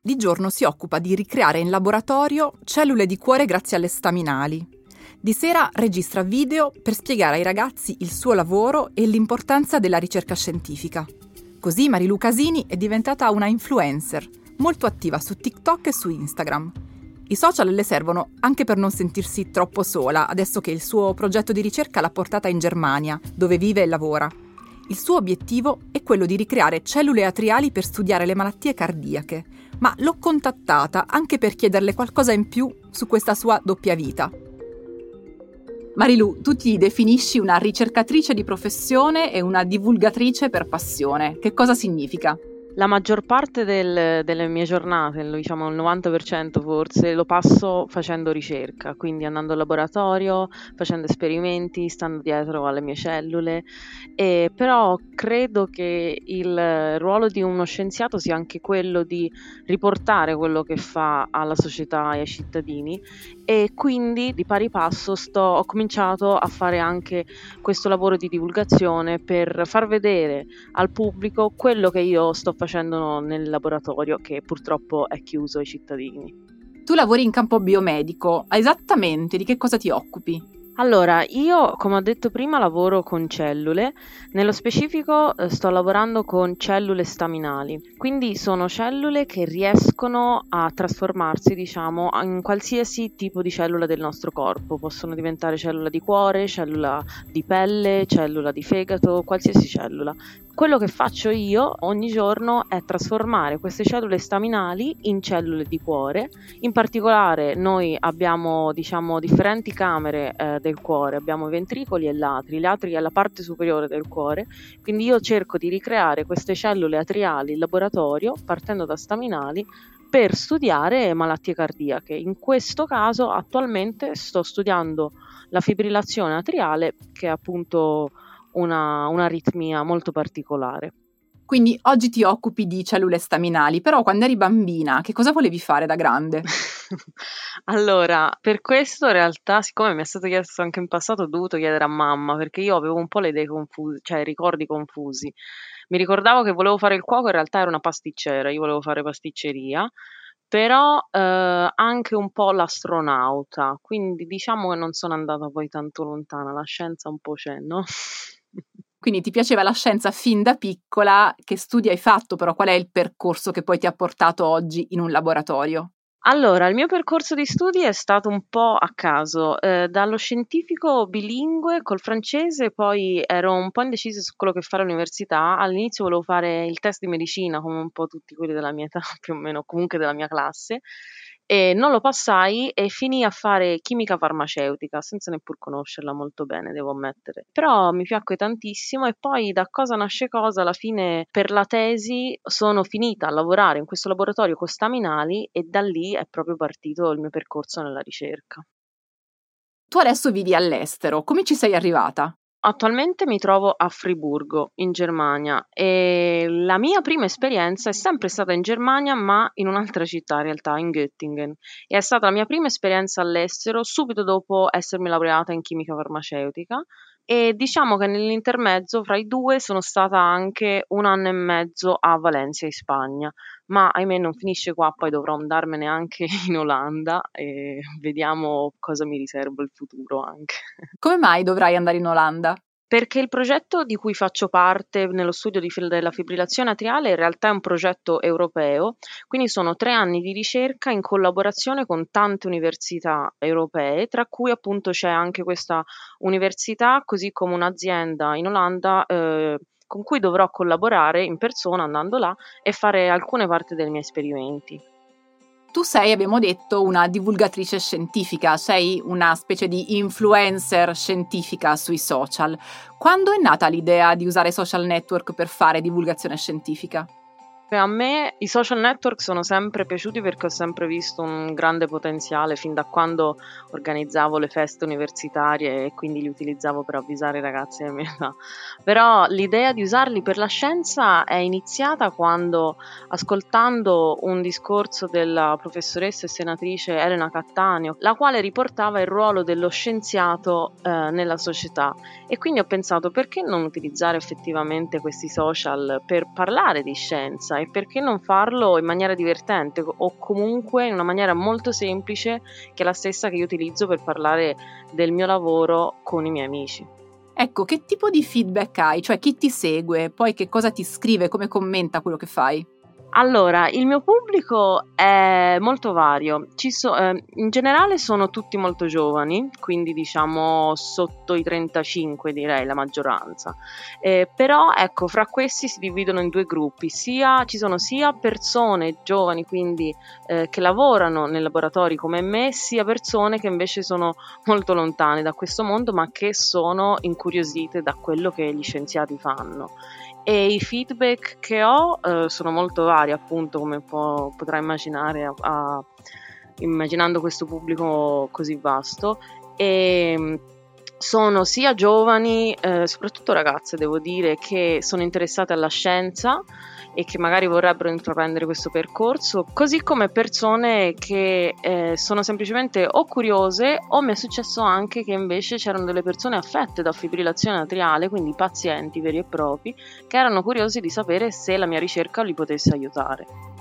Di giorno si occupa di ricreare in laboratorio cellule di cuore grazie alle staminali. Di sera registra video per spiegare ai ragazzi il suo lavoro e l'importanza della ricerca scientifica. Così Marilu Casini è diventata una influencer, molto attiva su TikTok e su Instagram. I social le servono anche per non sentirsi troppo sola, adesso che il suo progetto di ricerca l'ha portata in Germania, dove vive e lavora. Il suo obiettivo è quello di ricreare cellule atriali per studiare le malattie cardiache, ma l'ho contattata anche per chiederle qualcosa in più su questa sua doppia vita. Marilu, tu ti definisci una ricercatrice di professione e una divulgatrice per passione. Che cosa significa? La maggior parte del, delle mie giornate, diciamo il 90% forse, lo passo facendo ricerca, quindi andando al laboratorio, facendo esperimenti, stando dietro alle mie cellule, e, però credo che il ruolo di uno scienziato sia anche quello di riportare quello che fa alla società e ai cittadini e quindi di pari passo sto, ho cominciato a fare anche questo lavoro di divulgazione per far vedere al pubblico quello che io sto facendo nel laboratorio che purtroppo è chiuso ai cittadini. Tu lavori in campo biomedico, esattamente di che cosa ti occupi? Allora, io come ho detto prima lavoro con cellule, nello specifico eh, sto lavorando con cellule staminali, quindi sono cellule che riescono a trasformarsi, diciamo, in qualsiasi tipo di cellula del nostro corpo, possono diventare cellula di cuore, cellula di pelle, cellula di fegato, qualsiasi cellula. Quello che faccio io ogni giorno è trasformare queste cellule staminali in cellule di cuore, in particolare noi abbiamo, diciamo, differenti camere eh, del cuore, abbiamo i ventricoli e l'atri, l'atri è la parte superiore del cuore, quindi io cerco di ricreare queste cellule atriali in laboratorio partendo da staminali per studiare malattie cardiache. In questo caso attualmente sto studiando la fibrillazione atriale che è appunto una, un'aritmia molto particolare. Quindi oggi ti occupi di cellule staminali, però quando eri bambina che cosa volevi fare da grande? allora, per questo in realtà, siccome mi è stato chiesto anche in passato, ho dovuto chiedere a mamma perché io avevo un po' le idee confuse, cioè i ricordi confusi. Mi ricordavo che volevo fare il cuoco, in realtà era una pasticcera, io volevo fare pasticceria, però eh, anche un po' l'astronauta, quindi diciamo che non sono andata poi tanto lontana, la scienza un po' c'è, no? Quindi ti piaceva la scienza fin da piccola, che studi hai fatto, però qual è il percorso che poi ti ha portato oggi in un laboratorio? Allora, il mio percorso di studi è stato un po' a caso, eh, dallo scientifico bilingue col francese, poi ero un po' indecisa su quello che fare all'università. All'inizio volevo fare il test di medicina, come un po' tutti quelli della mia età, più o meno, comunque della mia classe e non lo passai e finì a fare chimica farmaceutica senza neppur conoscerla molto bene, devo ammettere. Però mi piacque tantissimo e poi da cosa nasce cosa, alla fine per la tesi sono finita a lavorare in questo laboratorio con staminali e da lì è proprio partito il mio percorso nella ricerca. Tu adesso vivi all'estero, come ci sei arrivata? Attualmente mi trovo a Friburgo, in Germania, e la mia prima esperienza è sempre stata in Germania, ma in un'altra città in realtà, in Göttingen. E è stata la mia prima esperienza all'estero subito dopo essermi laureata in chimica farmaceutica e diciamo che nell'intermezzo fra i due sono stata anche un anno e mezzo a Valencia in Spagna, ma ahimè non finisce qua, poi dovrò andarmene anche in Olanda e vediamo cosa mi riserva il futuro anche. Come mai dovrai andare in Olanda? Perché il progetto di cui faccio parte nello studio di, della fibrillazione atriale in realtà è un progetto europeo, quindi sono tre anni di ricerca in collaborazione con tante università europee, tra cui appunto c'è anche questa università, così come un'azienda in Olanda. Eh, con cui dovrò collaborare in persona andando là e fare alcune parti dei miei esperimenti. Tu sei, abbiamo detto, una divulgatrice scientifica, sei una specie di influencer scientifica sui social. Quando è nata l'idea di usare social network per fare divulgazione scientifica? A me i social network sono sempre piaciuti perché ho sempre visto un grande potenziale fin da quando organizzavo le feste universitarie e quindi li utilizzavo per avvisare i ragazzi della mia età. Però l'idea di usarli per la scienza è iniziata quando, ascoltando un discorso della professoressa e senatrice Elena Cattaneo, la quale riportava il ruolo dello scienziato eh, nella società e quindi ho pensato perché non utilizzare effettivamente questi social per parlare di scienza e perché non farlo in maniera divertente o comunque in una maniera molto semplice che è la stessa che io utilizzo per parlare del mio lavoro con i miei amici. Ecco, che tipo di feedback hai? Cioè chi ti segue, poi che cosa ti scrive, come commenta quello che fai? Allora, il mio pubblico è molto vario. So, eh, in generale sono tutti molto giovani, quindi diciamo sotto i 35 direi la maggioranza. Eh, però ecco, fra questi si dividono in due gruppi. Sia, ci sono sia persone giovani, quindi eh, che lavorano nei laboratori come me, sia persone che invece sono molto lontane da questo mondo, ma che sono incuriosite da quello che gli scienziati fanno e i feedback che ho eh, sono molto vari, appunto, come può, potrà immaginare, a, a, immaginando questo pubblico così vasto. E mm, sono sia giovani, eh, soprattutto ragazze, devo dire, che sono interessate alla scienza e che magari vorrebbero intraprendere questo percorso, così come persone che eh, sono semplicemente o curiose o mi è successo anche che invece c'erano delle persone affette da fibrillazione atriale, quindi pazienti veri e propri, che erano curiosi di sapere se la mia ricerca li potesse aiutare.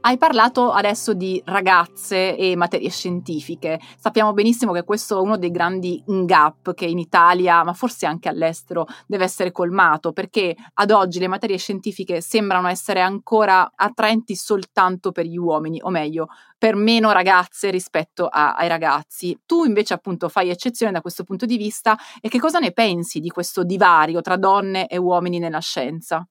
Hai parlato adesso di ragazze e materie scientifiche. Sappiamo benissimo che questo è uno dei grandi gap che in Italia, ma forse anche all'estero, deve essere colmato, perché ad oggi le materie scientifiche sembrano essere ancora attraenti soltanto per gli uomini, o meglio, per meno ragazze rispetto a, ai ragazzi. Tu invece appunto fai eccezione da questo punto di vista e che cosa ne pensi di questo divario tra donne e uomini nella scienza?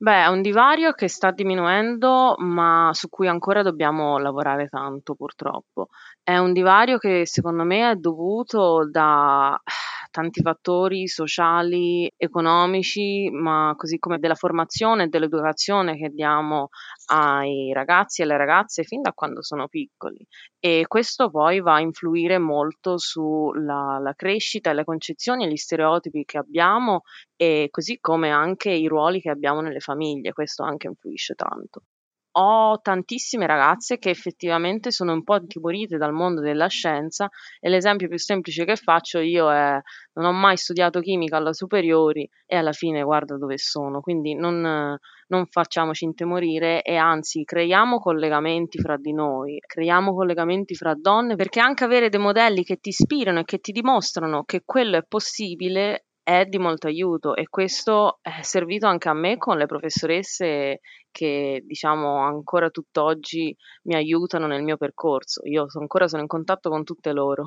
Beh, è un divario che sta diminuendo, ma su cui ancora dobbiamo lavorare tanto, purtroppo. È un divario che secondo me è dovuto da tanti fattori sociali, economici, ma così come della formazione e dell'educazione che diamo ai ragazzi e alle ragazze fin da quando sono piccoli. E questo poi va a influire molto sulla la crescita e le concezioni e gli stereotipi che abbiamo e così come anche i ruoli che abbiamo nelle famiglie, questo anche influisce tanto ho tantissime ragazze che effettivamente sono un po' intimorite dal mondo della scienza e l'esempio più semplice che faccio io è non ho mai studiato chimica alla superiori e alla fine guarda dove sono, quindi non, non facciamoci intimorire e anzi creiamo collegamenti fra di noi, creiamo collegamenti fra donne perché anche avere dei modelli che ti ispirano e che ti dimostrano che quello è possibile è di molto aiuto e questo è servito anche a me con le professoresse che diciamo ancora tutt'oggi mi aiutano nel mio percorso. Io ancora sono in contatto con tutte loro.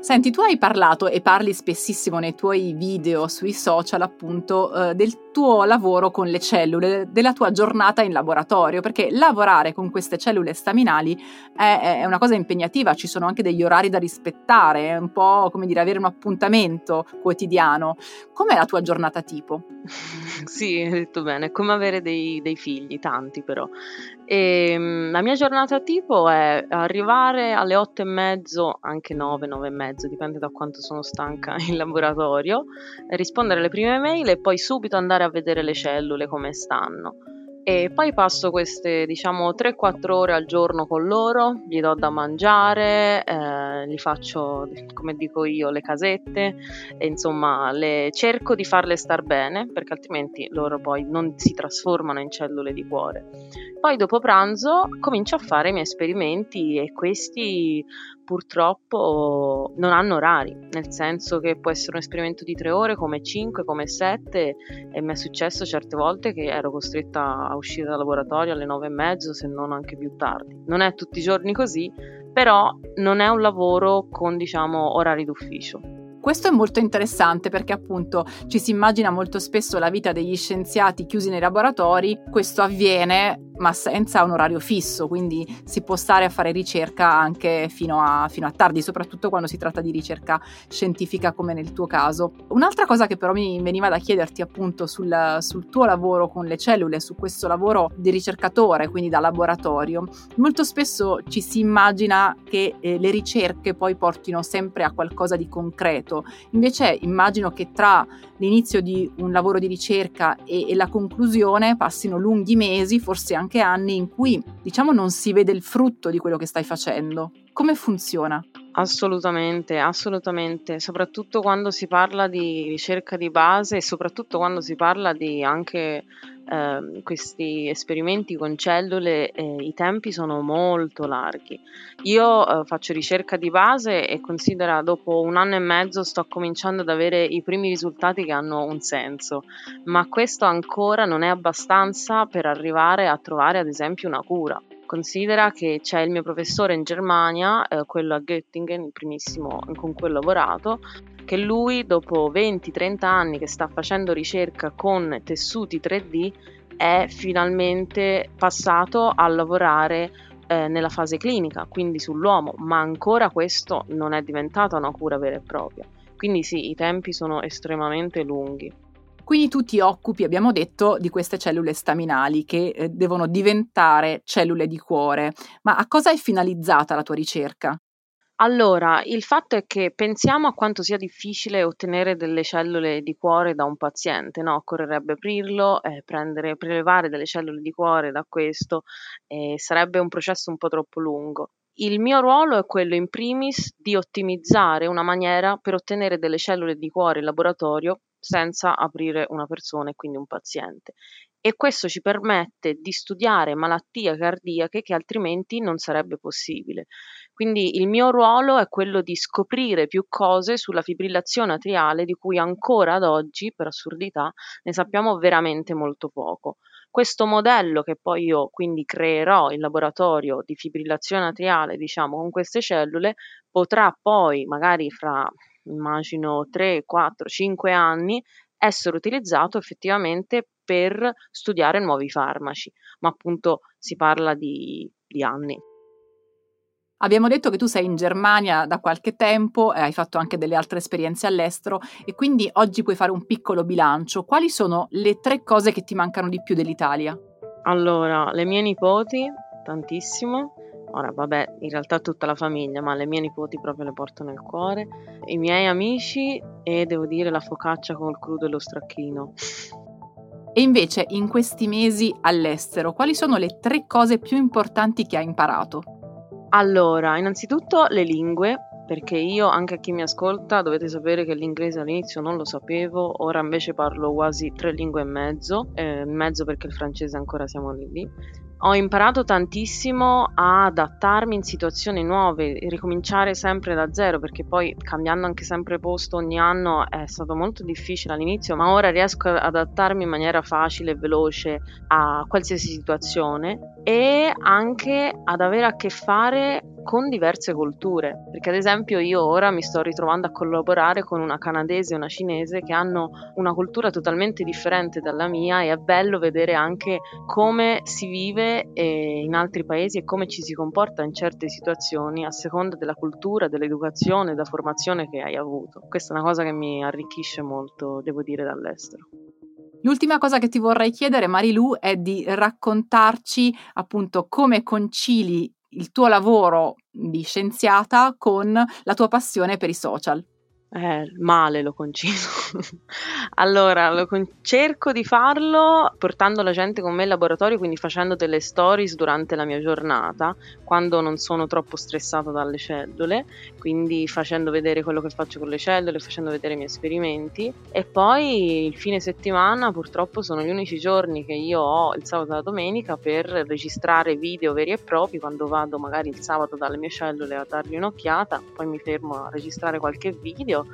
Senti, tu hai parlato e parli spessissimo nei tuoi video sui social appunto eh, del tuo lavoro con le cellule, della tua giornata in laboratorio, perché lavorare con queste cellule staminali è, è una cosa impegnativa, ci sono anche degli orari da rispettare, è un po' come dire avere un appuntamento quotidiano. Com'è la tua giornata tipo? sì, hai detto bene, è come avere dei, dei figli, tanti però. E, ehm, la mia giornata tipo è arrivare alle otto e mezzo, anche nove, nove e mezzo, dipende da quanto sono stanca in laboratorio, rispondere alle prime mail e poi subito andare a vedere le cellule come stanno e poi passo queste diciamo 3-4 ore al giorno con loro, gli do da mangiare, eh, gli faccio come dico io le casette e insomma le cerco di farle star bene perché altrimenti loro poi non si trasformano in cellule di cuore. Poi dopo pranzo comincio a fare i miei esperimenti e questi purtroppo non hanno orari, nel senso che può essere un esperimento di tre ore, come cinque, come sette, e mi è successo certe volte che ero costretta a uscire dal laboratorio alle nove e mezzo, se non anche più tardi. Non è tutti i giorni così, però non è un lavoro con diciamo orari d'ufficio. Questo è molto interessante perché appunto ci si immagina molto spesso la vita degli scienziati chiusi nei laboratori, questo avviene ma senza un orario fisso, quindi si può stare a fare ricerca anche fino a, fino a tardi, soprattutto quando si tratta di ricerca scientifica come nel tuo caso. Un'altra cosa che però mi veniva da chiederti appunto sul, sul tuo lavoro con le cellule, su questo lavoro di ricercatore, quindi da laboratorio, molto spesso ci si immagina che eh, le ricerche poi portino sempre a qualcosa di concreto, invece immagino che tra l'inizio di un lavoro di ricerca e, e la conclusione passino lunghi mesi, forse anche anni, in cui diciamo non si vede il frutto di quello che stai facendo. Come funziona? Assolutamente, assolutamente, soprattutto quando si parla di ricerca di base e soprattutto quando si parla di anche eh, questi esperimenti con cellule, eh, i tempi sono molto larghi. Io eh, faccio ricerca di base e considera dopo un anno e mezzo sto cominciando ad avere i primi risultati che hanno un senso, ma questo ancora non è abbastanza per arrivare a trovare ad esempio una cura. Considera che c'è il mio professore in Germania, eh, quello a Göttingen, il primissimo con cui ho lavorato, che lui dopo 20-30 anni che sta facendo ricerca con tessuti 3D è finalmente passato a lavorare eh, nella fase clinica, quindi sull'uomo, ma ancora questo non è diventata una cura vera e propria. Quindi sì, i tempi sono estremamente lunghi. Quindi tu ti occupi, abbiamo detto, di queste cellule staminali che eh, devono diventare cellule di cuore. Ma a cosa è finalizzata la tua ricerca? Allora, il fatto è che pensiamo a quanto sia difficile ottenere delle cellule di cuore da un paziente, no? Occorrerebbe aprirlo, eh, prendere, prelevare delle cellule di cuore da questo, eh, sarebbe un processo un po' troppo lungo. Il mio ruolo è quello in primis di ottimizzare una maniera per ottenere delle cellule di cuore in laboratorio senza aprire una persona e quindi un paziente. E questo ci permette di studiare malattie cardiache che altrimenti non sarebbe possibile. Quindi il mio ruolo è quello di scoprire più cose sulla fibrillazione atriale di cui ancora ad oggi, per assurdità, ne sappiamo veramente molto poco. Questo modello che poi io quindi creerò in laboratorio di fibrillazione atriale, diciamo, con queste cellule, potrà poi, magari fra immagino 3, 4, 5 anni, essere utilizzato effettivamente per studiare nuovi farmaci, ma appunto si parla di, di anni. Abbiamo detto che tu sei in Germania da qualche tempo e hai fatto anche delle altre esperienze all'estero e quindi oggi puoi fare un piccolo bilancio. Quali sono le tre cose che ti mancano di più dell'Italia? Allora, le mie nipoti, tantissimo, Ora, vabbè, in realtà tutta la famiglia, ma le mie nipoti proprio le porto nel cuore. I miei amici e devo dire la focaccia col crudo e lo stracchino. E invece, in questi mesi all'estero, quali sono le tre cose più importanti che hai imparato? Allora, innanzitutto le lingue, perché io, anche a chi mi ascolta, dovete sapere che l'inglese all'inizio non lo sapevo, ora invece parlo quasi tre lingue e mezzo, eh, mezzo perché il francese ancora siamo lì lì. Ho imparato tantissimo a adattarmi in situazioni nuove, ricominciare sempre da zero, perché poi cambiando anche sempre posto ogni anno è stato molto difficile all'inizio, ma ora riesco ad adattarmi in maniera facile e veloce a qualsiasi situazione e anche ad avere a che fare con diverse culture, perché ad esempio io ora mi sto ritrovando a collaborare con una canadese e una cinese che hanno una cultura totalmente differente dalla mia e è bello vedere anche come si vive eh, in altri paesi e come ci si comporta in certe situazioni a seconda della cultura, dell'educazione, della formazione che hai avuto. Questa è una cosa che mi arricchisce molto, devo dire, dall'estero. L'ultima cosa che ti vorrei chiedere, Marilu, è di raccontarci appunto come concili il tuo lavoro di scienziata con la tua passione per i social. Eh, male lo concino. allora, lo con- cerco di farlo portando la gente con me in laboratorio, quindi facendo delle stories durante la mia giornata, quando non sono troppo stressato dalle cellule, quindi facendo vedere quello che faccio con le cellule, facendo vedere i miei esperimenti. E poi il fine settimana, purtroppo, sono gli unici giorni che io ho il sabato e la domenica per registrare video veri e propri, quando vado magari il sabato dalle mie cellule a dargli un'occhiata, poi mi fermo a registrare qualche video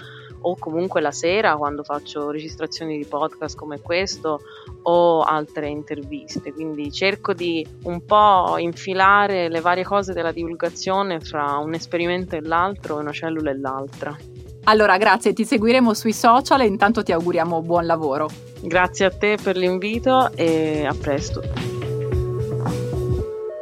o comunque la sera quando faccio registrazioni di podcast come questo o altre interviste. Quindi cerco di un po' infilare le varie cose della divulgazione fra un esperimento e l'altro, una cellula e l'altra. Allora, grazie, ti seguiremo sui social e intanto ti auguriamo buon lavoro. Grazie a te per l'invito e a presto.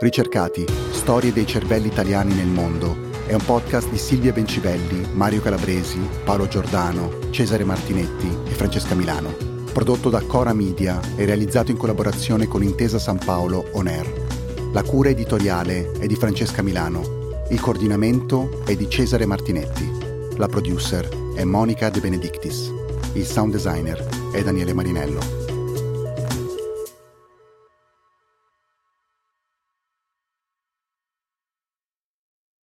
Ricercati, storie dei cervelli italiani nel mondo è un podcast di Silvia Bencivelli, Mario Calabresi, Paolo Giordano, Cesare Martinetti e Francesca Milano. Prodotto da Cora Media e realizzato in collaborazione con Intesa San Paolo On Air. La cura editoriale è di Francesca Milano. Il coordinamento è di Cesare Martinetti. La producer è Monica De Benedictis. Il sound designer è Daniele Marinello.